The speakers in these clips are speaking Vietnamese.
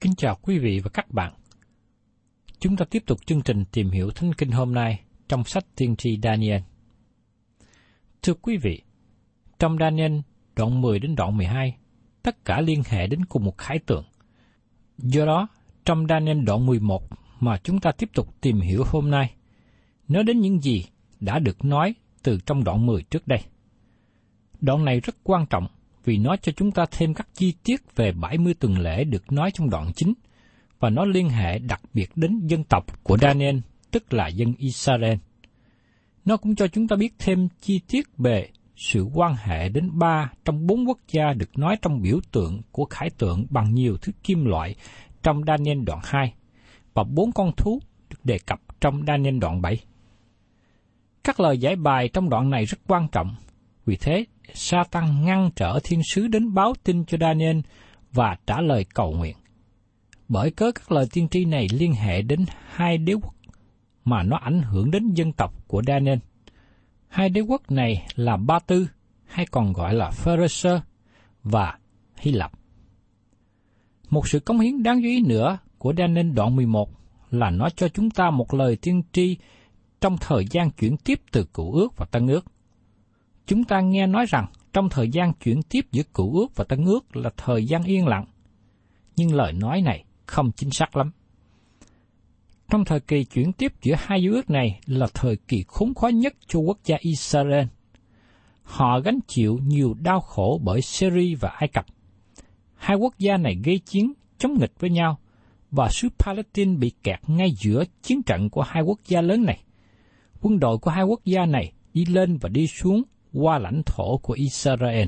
Kính chào quý vị và các bạn. Chúng ta tiếp tục chương trình tìm hiểu Thánh Kinh hôm nay trong sách tiên tri Daniel. Thưa quý vị, trong Daniel đoạn 10 đến đoạn 12, tất cả liên hệ đến cùng một khái tượng. Do đó, trong Daniel đoạn 11 mà chúng ta tiếp tục tìm hiểu hôm nay, nói đến những gì đã được nói từ trong đoạn 10 trước đây. Đoạn này rất quan trọng vì nó cho chúng ta thêm các chi tiết về 70 tuần lễ được nói trong đoạn chính, và nó liên hệ đặc biệt đến dân tộc của Daniel, tức là dân Israel. Nó cũng cho chúng ta biết thêm chi tiết về sự quan hệ đến ba trong bốn quốc gia được nói trong biểu tượng của khải tượng bằng nhiều thứ kim loại trong Daniel đoạn 2, và bốn con thú được đề cập trong Daniel đoạn 7. Các lời giải bài trong đoạn này rất quan trọng, vì thế Satan ngăn trở thiên sứ đến báo tin cho Daniel và trả lời cầu nguyện. Bởi cớ các lời tiên tri này liên hệ đến hai đế quốc mà nó ảnh hưởng đến dân tộc của Daniel. Hai đế quốc này là Ba Tư, hay còn gọi là Pharisee và Hy Lạp. Một sự cống hiến đáng chú ý nữa của Daniel đoạn 11 là nó cho chúng ta một lời tiên tri trong thời gian chuyển tiếp từ cựu ước và tân ước. Chúng ta nghe nói rằng trong thời gian chuyển tiếp giữa cựu ước và tân ước là thời gian yên lặng. Nhưng lời nói này không chính xác lắm. Trong thời kỳ chuyển tiếp giữa hai giới ước này là thời kỳ khốn khó nhất cho quốc gia Israel. Họ gánh chịu nhiều đau khổ bởi Syria và Ai Cập. Hai quốc gia này gây chiến chống nghịch với nhau, và xứ Palestine bị kẹt ngay giữa chiến trận của hai quốc gia lớn này. Quân đội của hai quốc gia này đi lên và đi xuống qua lãnh thổ của Israel.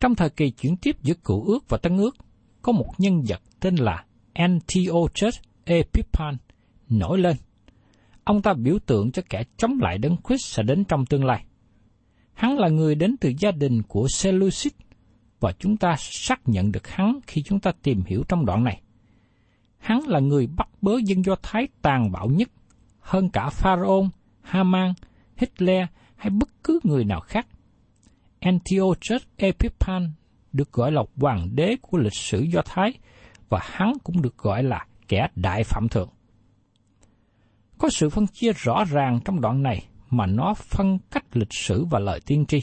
Trong thời kỳ chuyển tiếp giữa cựu ước và tân ước, có một nhân vật tên là Antiochus Epiphan nổi lên. Ông ta biểu tượng cho kẻ chống lại đấng Christ sẽ đến trong tương lai. Hắn là người đến từ gia đình của Seleucid và chúng ta xác nhận được hắn khi chúng ta tìm hiểu trong đoạn này. Hắn là người bắt bớ dân Do Thái tàn bạo nhất, hơn cả Pharaoh, Haman, Hitler hay bất cứ người nào khác. Antiochus Epiphan được gọi là hoàng đế của lịch sử Do Thái và hắn cũng được gọi là kẻ đại phạm thượng. Có sự phân chia rõ ràng trong đoạn này mà nó phân cách lịch sử và lời tiên tri,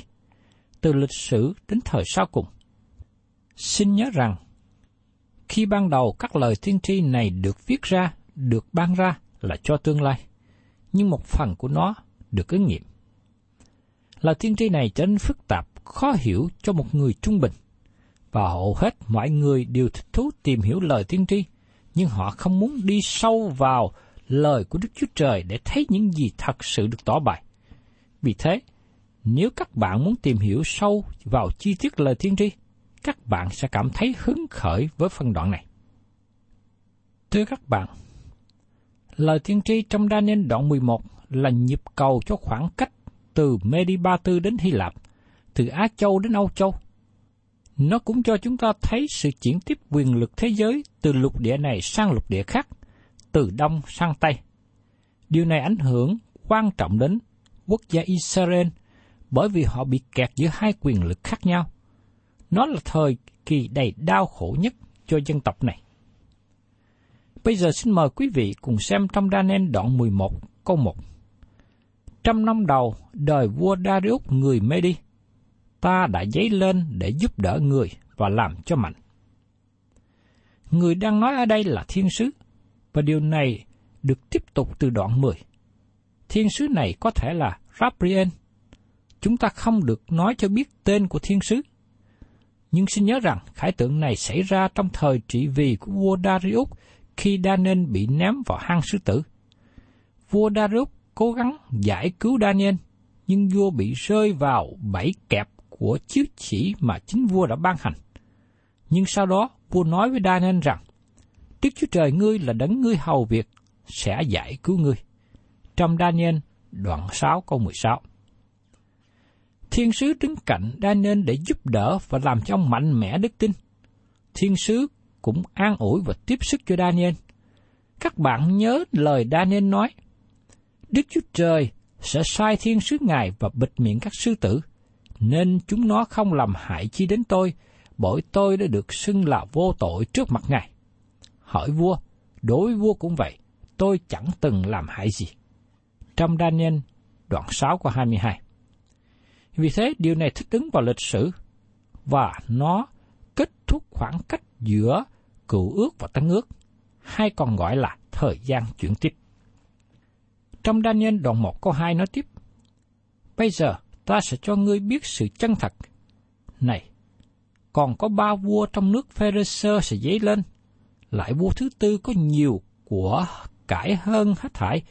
từ lịch sử đến thời sau cùng. Xin nhớ rằng, Khi ban đầu các lời tiên tri này được viết ra, được ban ra là cho tương lai, nhưng một phần của nó được ứng nghiệm. Lời tiên tri này trở nên phức tạp, khó hiểu cho một người trung bình, và hầu hết mọi người đều thích thú tìm hiểu lời tiên tri, nhưng họ không muốn đi sâu vào lời của Đức Chúa Trời để thấy những gì thật sự được tỏ bày. Vì thế, nếu các bạn muốn tìm hiểu sâu vào chi tiết lời tiên tri, các bạn sẽ cảm thấy hứng khởi với phân đoạn này. Thưa các bạn, lời tiên tri trong Daniel đoạn 11 là nhịp cầu cho khoảng cách từ Medi Ba Tư đến Hy Lạp, từ Á Châu đến Âu Châu. Nó cũng cho chúng ta thấy sự chuyển tiếp quyền lực thế giới từ lục địa này sang lục địa khác, từ Đông sang Tây. Điều này ảnh hưởng quan trọng đến quốc gia Israel bởi vì họ bị kẹt giữa hai quyền lực khác nhau. Nó là thời kỳ đầy đau khổ nhất cho dân tộc này. Bây giờ xin mời quý vị cùng xem trong Daniel đoạn 11 câu 1. Trăm năm đầu đời vua Darius người Medi, ta đã dấy lên để giúp đỡ người và làm cho mạnh. Người đang nói ở đây là thiên sứ, và điều này được tiếp tục từ đoạn 10. Thiên sứ này có thể là Gabriel. Chúng ta không được nói cho biết tên của thiên sứ. Nhưng xin nhớ rằng khải tượng này xảy ra trong thời trị vì của vua Darius khi Daniel bị ném vào hang sư tử. Vua Darius cố gắng giải cứu Daniel, nhưng vua bị rơi vào bẫy kẹp của chiếu chỉ mà chính vua đã ban hành. Nhưng sau đó, vua nói với Daniel rằng, Đức Chúa Trời ngươi là đấng ngươi hầu việc, sẽ giải cứu ngươi. Trong Daniel, đoạn 6 câu 16. Thiên sứ đứng cạnh Daniel để giúp đỡ và làm cho ông mạnh mẽ đức tin. Thiên sứ cũng an ủi và tiếp sức cho Daniel. Các bạn nhớ lời Daniel nói, Đức Chúa Trời sẽ sai thiên sứ Ngài và bịt miệng các sư tử, nên chúng nó không làm hại chi đến tôi, bởi tôi đã được xưng là vô tội trước mặt Ngài. Hỏi vua, đối với vua cũng vậy, tôi chẳng từng làm hại gì. Trong Daniel, đoạn 6 của 22. Vì thế, điều này thích ứng vào lịch sử, và nó kết thúc khoảng cách giữa cựu ước và tân ước, hay còn gọi là thời gian chuyển tiếp. Trong Daniel đoạn 1 câu 2 nói tiếp, Bây giờ ta sẽ cho ngươi biết sự chân thật. Này, còn có ba vua trong nước Pharisee sẽ dấy lên, lại vua thứ tư có nhiều của cải hơn hết thải,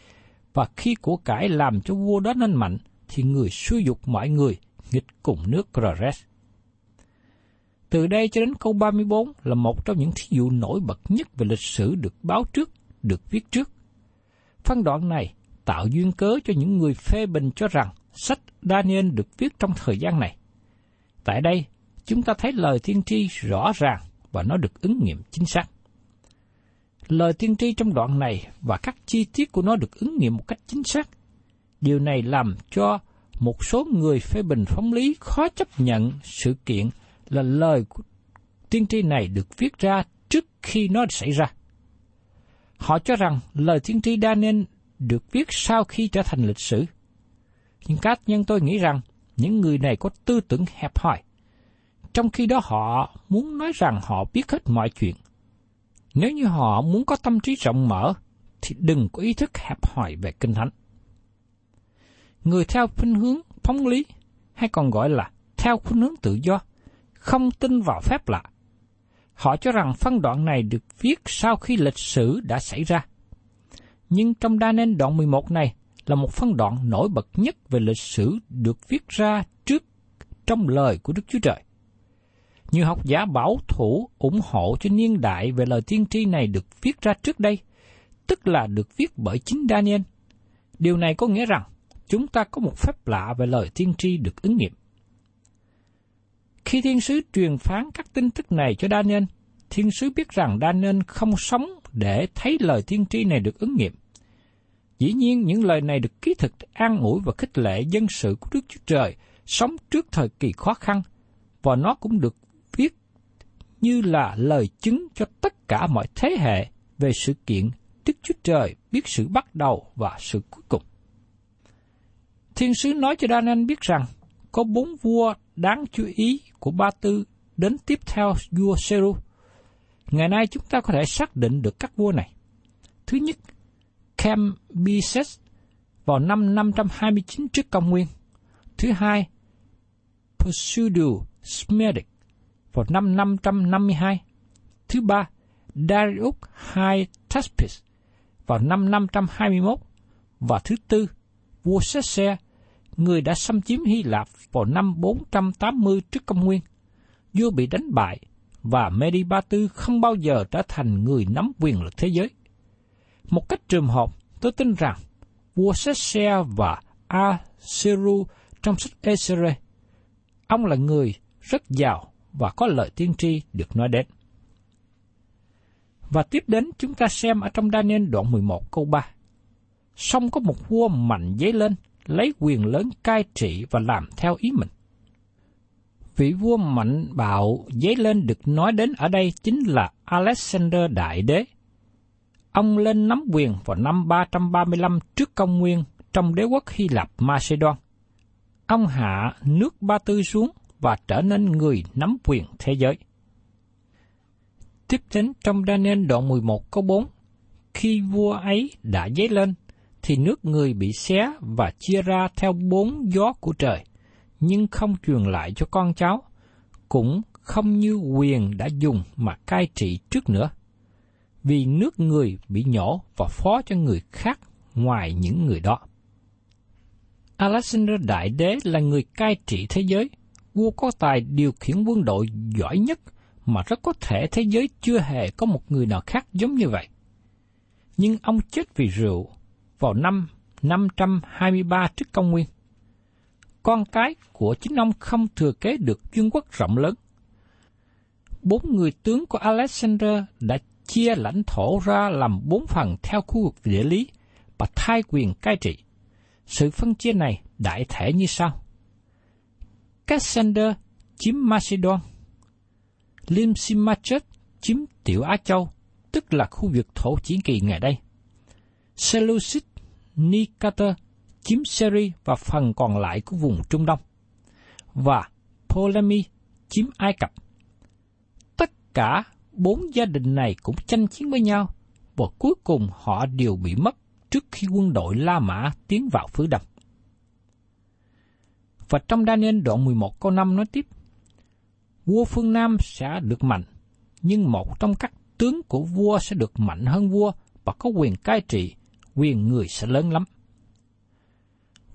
và khi của cải làm cho vua đó nên mạnh, thì người suy dục mọi người nghịch cùng nước Cores. Từ đây cho đến câu 34 là một trong những thí dụ nổi bật nhất về lịch sử được báo trước, được viết trước. Phân đoạn này tạo duyên cớ cho những người phê bình cho rằng sách Daniel được viết trong thời gian này. Tại đây, chúng ta thấy lời tiên tri rõ ràng và nó được ứng nghiệm chính xác. Lời tiên tri trong đoạn này và các chi tiết của nó được ứng nghiệm một cách chính xác. Điều này làm cho một số người phê bình phóng lý khó chấp nhận sự kiện là lời của tiên tri này được viết ra trước khi nó xảy ra. Họ cho rằng lời tiên tri Daniel được viết sau khi trở thành lịch sử. Nhưng cá nhân tôi nghĩ rằng những người này có tư tưởng hẹp hòi. Trong khi đó họ muốn nói rằng họ biết hết mọi chuyện. Nếu như họ muốn có tâm trí rộng mở, thì đừng có ý thức hẹp hòi về kinh thánh. Người theo khuynh hướng phóng lý, hay còn gọi là theo khuynh hướng tự do, không tin vào phép lạ. Họ cho rằng phân đoạn này được viết sau khi lịch sử đã xảy ra. Nhưng trong đa nên đoạn 11 này là một phân đoạn nổi bật nhất về lịch sử được viết ra trước trong lời của Đức Chúa Trời. Nhiều học giả bảo thủ ủng hộ cho niên đại về lời tiên tri này được viết ra trước đây, tức là được viết bởi chính Daniel. Điều này có nghĩa rằng chúng ta có một phép lạ về lời tiên tri được ứng nghiệm. Khi thiên sứ truyền phán các tin tức này cho Daniel, thiên sứ biết rằng Daniel không sống để thấy lời tiên tri này được ứng nghiệm. Dĩ nhiên những lời này được ký thực an ủi và khích lệ dân sự của Đức Chúa Trời sống trước thời kỳ khó khăn, và nó cũng được viết như là lời chứng cho tất cả mọi thế hệ về sự kiện Đức Chúa Trời biết sự bắt đầu và sự cuối cùng. Thiên sứ nói cho Daniel biết rằng có bốn vua đáng chú ý của Ba Tư đến tiếp theo vua Seru. Ngày nay chúng ta có thể xác định được các vua này. Thứ nhất, Cambyses vào năm 529 trước công nguyên. Thứ hai, Pseudo Smedic vào năm 552. Thứ ba, Darius II Taspis vào năm 521. Và thứ tư, vua Sese, người đã xâm chiếm Hy Lạp vào năm 480 trước công nguyên. Vua bị đánh bại và Medi Ba Tư không bao giờ trở thành người nắm quyền lực thế giới. Một cách trường hợp, tôi tin rằng vua Sesea và Asiru trong sách Esere, ông là người rất giàu và có lợi tiên tri được nói đến. Và tiếp đến chúng ta xem ở trong Daniel đoạn 11 câu 3. Xong có một vua mạnh dấy lên, lấy quyền lớn cai trị và làm theo ý mình. Vị vua mạnh bạo dấy lên được nói đến ở đây chính là Alexander Đại Đế. Ông lên nắm quyền vào năm 335 trước công nguyên trong đế quốc Hy Lạp Macedon. Ông hạ nước Ba Tư xuống và trở nên người nắm quyền thế giới. Tiếp đến trong Daniel đoạn 11 câu 4, khi vua ấy đã dấy lên, thì nước người bị xé và chia ra theo bốn gió của trời, nhưng không truyền lại cho con cháu, cũng không như quyền đã dùng mà cai trị trước nữa. Vì nước người bị nhổ và phó cho người khác ngoài những người đó. Alexander Đại Đế là người cai trị thế giới, vua có tài điều khiển quân đội giỏi nhất mà rất có thể thế giới chưa hề có một người nào khác giống như vậy. Nhưng ông chết vì rượu vào năm 523 trước công nguyên. Con cái của chính ông không thừa kế được vương quốc rộng lớn. Bốn người tướng của Alexander đã chia lãnh thổ ra làm bốn phần theo khu vực địa lý và thay quyền cai trị. Sự phân chia này đại thể như sau. Cassander chiếm Macedon, Lysimachus chiếm Tiểu Á Châu, tức là khu vực thổ Chiến Kỳ ngày đây. Seleucid Nicator chiếm Syria và phần còn lại của vùng Trung Đông. Và Ptolemy chiếm Ai Cập. Tất cả bốn gia đình này cũng tranh chiến với nhau, và cuối cùng họ đều bị mất trước khi quân đội La Mã tiến vào phía đông. Và trong Daniel đoạn 11 câu 5 nói tiếp, Vua phương Nam sẽ được mạnh, nhưng một trong các tướng của vua sẽ được mạnh hơn vua và có quyền cai trị, quyền người sẽ lớn lắm.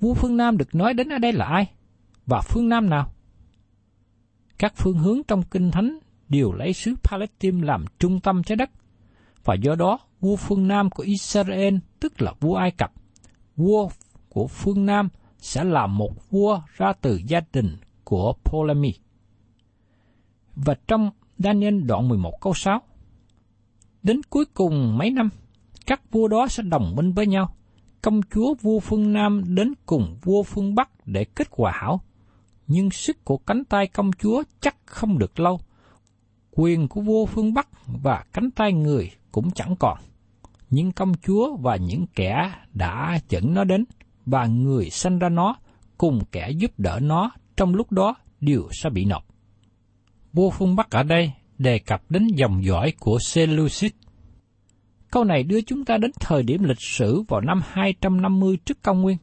Vua phương Nam được nói đến ở đây là ai? Và phương Nam nào? Các phương hướng trong Kinh Thánh đều lấy xứ Palestine làm trung tâm trái đất, và do đó vua phương Nam của Israel tức là vua Ai Cập, vua của phương Nam sẽ là một vua ra từ gia đình của Ptolemy. Và trong Daniel đoạn 11 câu 6, đến cuối cùng mấy năm, các vua đó sẽ đồng minh với nhau. Công chúa vua phương Nam đến cùng vua phương Bắc để kết quả hảo. Nhưng sức của cánh tay công chúa chắc không được lâu. Quyền của vua phương Bắc và cánh tay người cũng chẳng còn. Nhưng công chúa và những kẻ đã dẫn nó đến và người sanh ra nó cùng kẻ giúp đỡ nó trong lúc đó đều sẽ bị nộp. Vua phương Bắc ở đây đề cập đến dòng dõi của Seleucid. Câu này đưa chúng ta đến thời điểm lịch sử vào năm 250 trước công nguyên.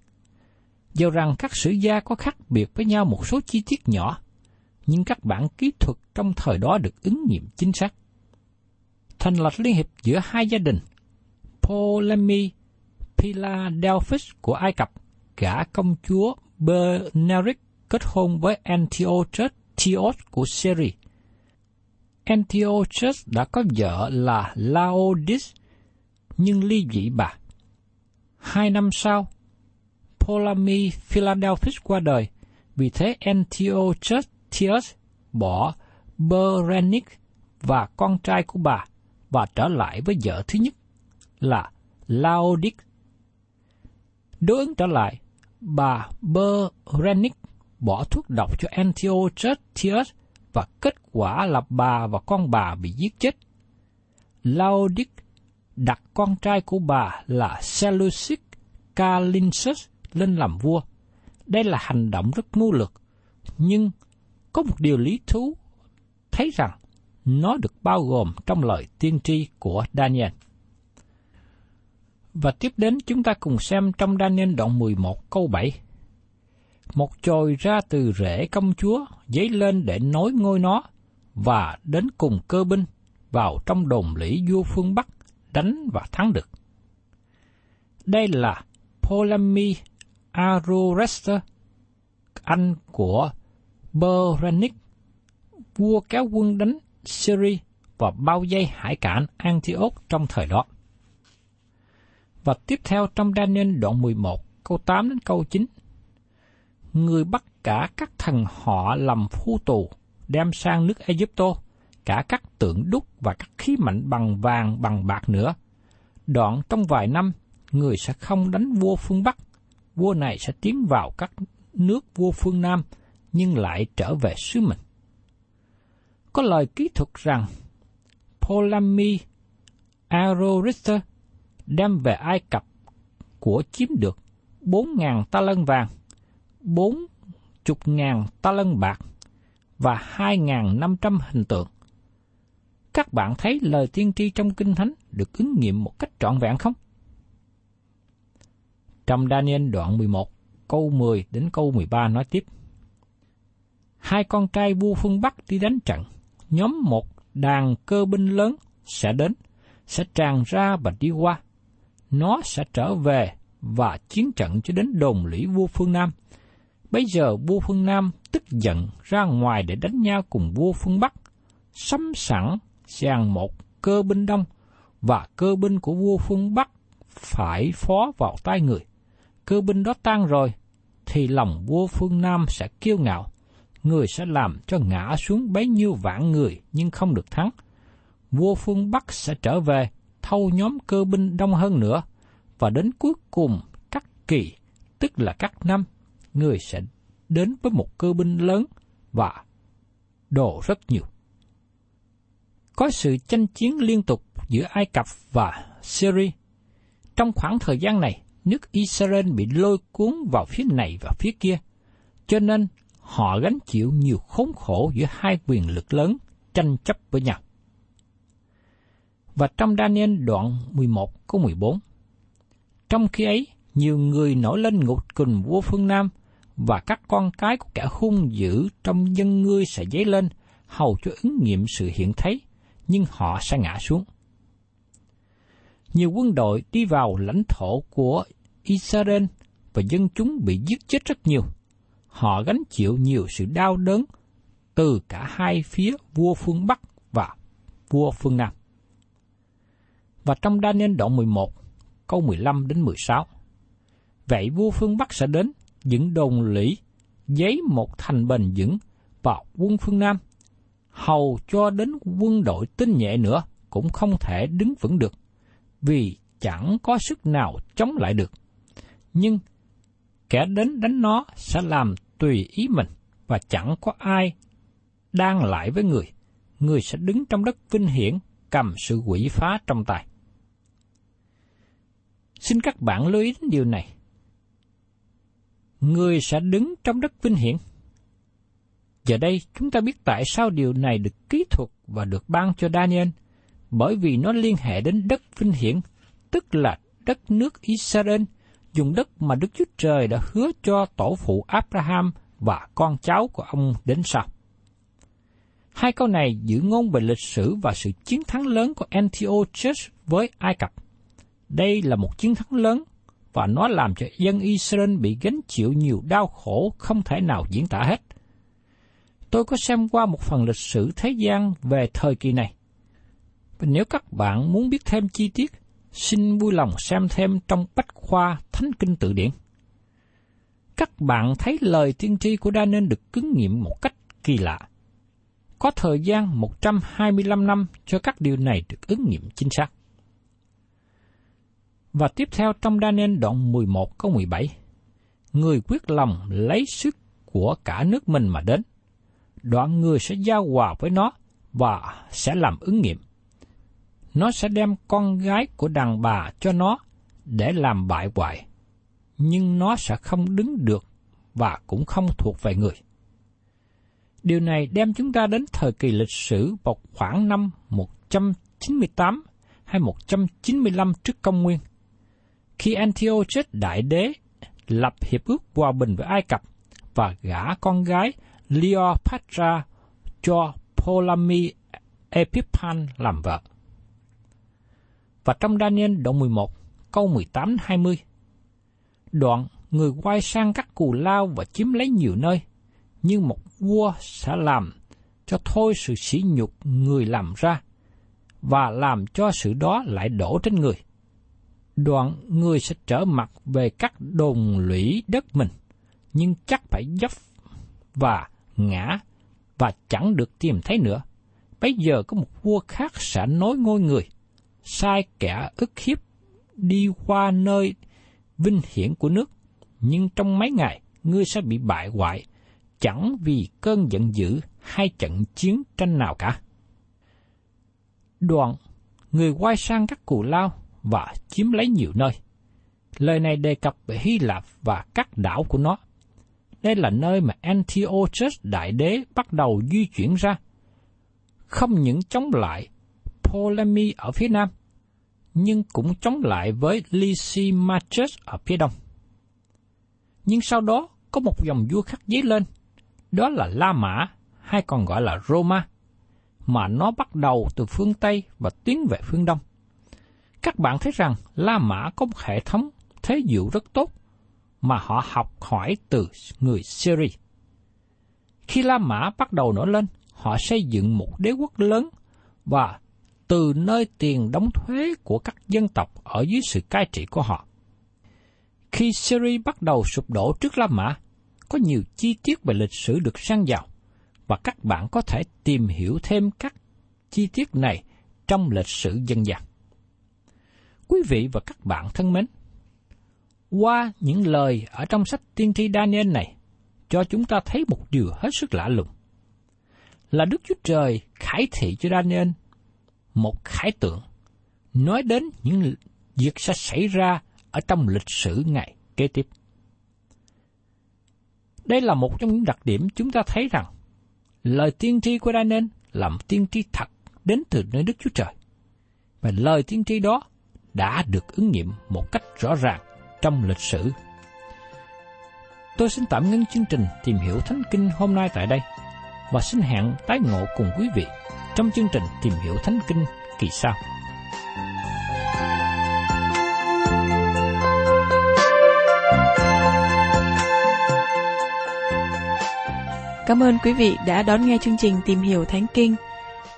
Dầu rằng các sử gia có khác biệt với nhau một số chi tiết nhỏ, nhưng các bản kỹ thuật trong thời đó được ứng nghiệm chính xác. Thành lập liên hiệp giữa hai gia đình, Ptolemy Philadelphus của Ai Cập, gả công chúa Berneric kết hôn với Antiochus Theos của Syria. Antiochus đã có vợ là Laodice, nhưng ly dị bà. Hai năm sau, Ptolemy Philadelphus qua đời, vì thế Antiochus bỏ Berenic và con trai của bà và trở lại với vợ thứ nhất là Laodic. Đối ứng trở lại, bà Berenic bỏ thuốc độc cho Antiochus và kết quả là bà và con bà bị giết chết. Laodic đặt con trai của bà là Seleucus Calinsus lên làm vua. Đây là hành động rất mưu lược, nhưng có một điều lý thú thấy rằng nó được bao gồm trong lời tiên tri của Daniel. Và tiếp đến chúng ta cùng xem trong Daniel đoạn 11 câu 7. Một chồi ra từ rễ công chúa dấy lên để nối ngôi nó và đến cùng cơ binh vào trong đồn lĩ vua phương Bắc đánh và thắng được. Đây là Ptolemy Arorester, anh của Berenic, vua kéo quân đánh Syria và bao vây hải cảng Antioch trong thời đó. Và tiếp theo trong Daniel đoạn 11, câu 8 đến câu 9. Người bắt cả các thần họ làm phu tù, đem sang nước Egypto, cả các tượng đúc và các khí mạnh bằng vàng bằng bạc nữa. Đoạn trong vài năm, người sẽ không đánh vua phương Bắc, vua này sẽ tiến vào các nước vua phương Nam, nhưng lại trở về xứ mình. Có lời kỹ thuật rằng Ptolemy Arorister đem về Ai Cập của chiếm được 4.000 ta lân vàng, 40.000 ta lân bạc và 2.500 hình tượng. Các bạn thấy lời tiên tri trong Kinh Thánh được ứng nghiệm một cách trọn vẹn không? Trong Daniel đoạn 11, câu 10 đến câu 13 nói tiếp. Hai con trai vua phương Bắc đi đánh trận, nhóm một đàn cơ binh lớn sẽ đến, sẽ tràn ra và đi qua. Nó sẽ trở về và chiến trận cho đến đồn lũy vua phương Nam. Bây giờ vua phương Nam tức giận ra ngoài để đánh nhau cùng vua phương Bắc, sắm sẵn rằng một cơ binh đông và cơ binh của vua phương Bắc phải phó vào tay người. Cơ binh đó tan rồi, thì lòng vua phương Nam sẽ kiêu ngạo, người sẽ làm cho ngã xuống bấy nhiêu vạn người nhưng không được thắng. Vua phương Bắc sẽ trở về, thâu nhóm cơ binh đông hơn nữa, và đến cuối cùng các kỳ, tức là các năm, người sẽ đến với một cơ binh lớn và đồ rất nhiều. Có sự tranh chiến liên tục giữa Ai Cập và Syria. Trong khoảng thời gian này, nước Israel bị lôi cuốn vào phía này và phía kia, cho nên họ gánh chịu nhiều khốn khổ giữa hai quyền lực lớn tranh chấp với nhau. Và trong Daniel đoạn 11 câu 14, trong khi ấy, nhiều người nổi lên ngục cùng vua phương Nam và các con cái của kẻ hung dữ trong dân ngươi sẽ dấy lên, hầu cho ứng nghiệm sự hiện thấy, nhưng họ sẽ ngã xuống. Nhiều quân đội đi vào lãnh thổ của Israel và dân chúng bị giết chết rất nhiều. Họ gánh chịu nhiều sự đau đớn từ cả hai phía vua phương Bắc và vua phương Nam. Và trong Daniel đoạn 11, câu 15 đến 16. Vậy vua phương Bắc sẽ đến, dựng đồn lũy, giấy một thành bền vững vào quân phương Nam, hầu cho đến quân đội tinh nhẹ nữa cũng không thể đứng vững được, vì chẳng có sức nào chống lại được. Nhưng kẻ đến đánh nó sẽ làm tùy ý mình và chẳng có ai đang lại với người. Người sẽ đứng trong đất vinh hiển cầm sự quỷ phá trong tay. Xin các bạn lưu ý đến điều này. Người sẽ đứng trong đất vinh hiển. Giờ đây chúng ta biết tại sao điều này được kỹ thuật và được ban cho Daniel, bởi vì nó liên hệ đến đất vinh hiển, tức là đất nước Israel, dùng đất mà Đức Chúa Trời đã hứa cho tổ phụ Abraham và con cháu của ông đến sau. Hai câu này giữ ngôn về lịch sử và sự chiến thắng lớn của Antiochus với Ai Cập. Đây là một chiến thắng lớn và nó làm cho dân Israel bị gánh chịu nhiều đau khổ không thể nào diễn tả hết. Tôi có xem qua một phần lịch sử thế gian về thời kỳ này. Và nếu các bạn muốn biết thêm chi tiết, xin vui lòng xem thêm trong Bách Khoa Thánh Kinh Tự Điển. Các bạn thấy lời tiên tri của Daniel được cứng nghiệm một cách kỳ lạ. Có thời gian 125 năm cho các điều này được ứng nghiệm chính xác. Và tiếp theo trong Daniel đoạn 11 câu 17, Người quyết lòng lấy sức của cả nước mình mà đến. Đoạn người sẽ giao hòa với nó và sẽ làm ứng nghiệm. Nó sẽ đem con gái của đàn bà cho nó để làm bại hoại, nhưng nó sẽ không đứng được và cũng không thuộc về người. Điều này đem chúng ta đến thời kỳ lịch sử vào khoảng năm 198 hay 195 trước công nguyên. Khi Antiochus đại đế lập hiệp ước hòa bình với Ai Cập và gả con gái Cleopatra cho Ptolemy Epiphan làm vợ. Và trong Daniel đoạn 11, câu 18-20, đoạn người quay sang các cù lao và chiếm lấy nhiều nơi, nhưng một vua sẽ làm cho thôi sự sỉ nhục người làm ra, và làm cho sự đó lại đổ trên người. Đoạn người sẽ trở mặt về các đồn lũy đất mình, nhưng chắc phải dốc và ngã và chẳng được tìm thấy nữa. Bây giờ có một vua khác sẽ nối ngôi người, sai kẻ ức hiếp đi qua nơi vinh hiển của nước, nhưng trong mấy ngày ngươi sẽ bị bại hoại, chẳng vì cơn giận dữ hay trận chiến tranh nào cả. Đoạn, người quay sang các cù lao và chiếm lấy nhiều nơi. Lời này đề cập về Hy Lạp và các đảo của nó. Đây là nơi mà Antiochus đại đế bắt đầu di chuyển ra. Không những chống lại Ptolemy ở phía nam, nhưng cũng chống lại với Lysimachus ở phía đông. Nhưng sau đó có một dòng vua khác dấy lên, đó là La Mã hay còn gọi là Roma, mà nó bắt đầu từ phương Tây và tiến về phương Đông. Các bạn thấy rằng La Mã có một hệ thống thế diệu rất tốt mà họ học hỏi từ người Syria. Khi La Mã bắt đầu nổi lên, họ xây dựng một đế quốc lớn và từ nơi tiền đóng thuế của các dân tộc ở dưới sự cai trị của họ. Khi Syria bắt đầu sụp đổ trước La Mã, có nhiều chi tiết về lịch sử được sang vào, và các bạn có thể tìm hiểu thêm các chi tiết này trong lịch sử dân gian. Quý vị và các bạn thân mến, qua những lời ở trong sách tiên tri Daniel này, cho chúng ta thấy một điều hết sức lạ lùng. Là Đức Chúa Trời khải thị cho Daniel một khải tượng, nói đến những việc sẽ xảy ra ở trong lịch sử ngày kế tiếp. Đây là một trong những đặc điểm chúng ta thấy rằng lời tiên tri của Daniel là một tiên tri thật đến từ nơi Đức Chúa Trời. Và lời tiên tri đó đã được ứng nghiệm một cách rõ ràng trong lịch sử. Tôi xin tạm ngưng chương trình tìm hiểu Thánh Kinh hôm nay tại đây và xin hẹn tái ngộ cùng quý vị trong chương trình tìm hiểu Thánh Kinh kỳ sau. Cảm ơn quý vị đã đón nghe chương trình Tìm hiểu Thánh Kinh.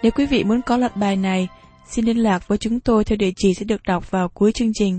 Nếu quý vị muốn có loạt bài này, xin liên lạc với chúng tôi theo địa chỉ sẽ được đọc vào cuối chương trình.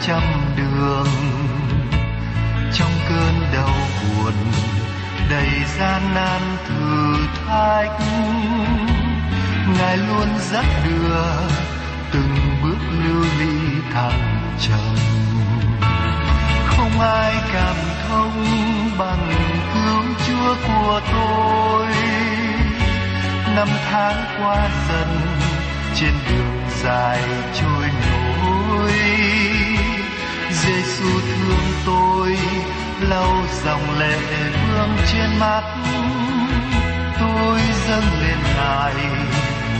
Trăm đường. Trong cơn đau buồn, đầy gian nan thử thách, ngài luôn dắt đưa từng bước lưu ly thăng trầm. Không ai cảm thông bằng cứu chúa của tôi. Năm tháng qua dần, trên đường dài trôi nổi. Giêsu thương tôi, lau dòng lệ vương trên mắt tôi dâng lên ngài,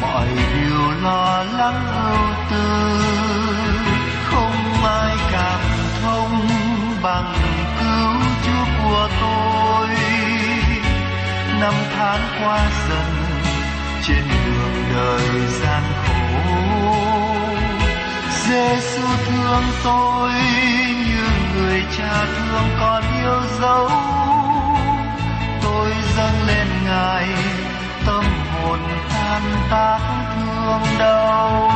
mọi điều lo lắng ưu tư. Không ai cảm thông bằng cứu chúa của tôi. Năm tháng qua dần, trên đường đời gian khổ. Giêsu thương tôi như người cha thương con yêu dấu. Tôi dâng lên ngài, tâm hồn tan tác thương đau.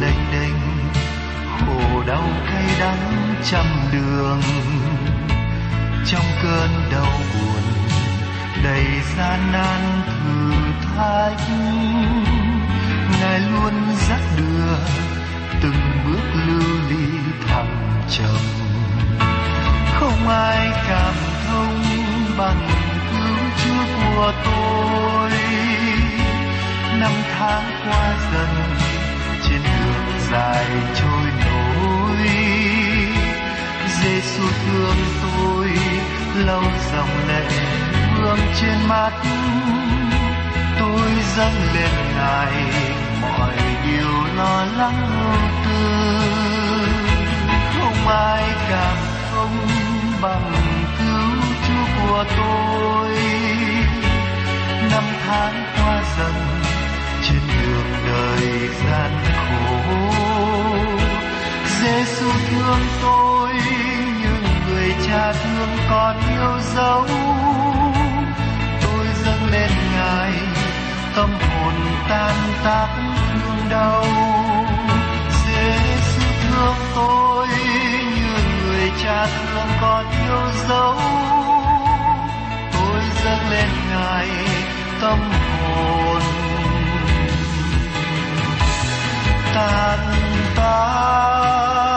lênh đênh, khổ đau cay đắng trăm đường. Trong cơn đau buồn, đầy gian nan thử thách, ngài luôn dắt đưa từng bước lưu ly thăng trầm. Không ai cảm thông bằng cứu chúa của tôi. Năm tháng qua dần trên đường dài trôi nổi. Giêsu thương tôi, lau dòng lệ vương trên mắt. Tôi dâng lên ngài mọi điều lo lắng ưu tư không ai cảm không bằng cứu chúa của tôi. Năm tháng qua dần đường đời gian khổ. Giêsu thương tôi như người cha thương con yêu dấu. Tôi dâng lên ngài, tâm hồn tan tác thương đau. Giêsu thương tôi như người cha thương con yêu dấu. Tôi dâng lên ngài, tâm hồn ខាត់តា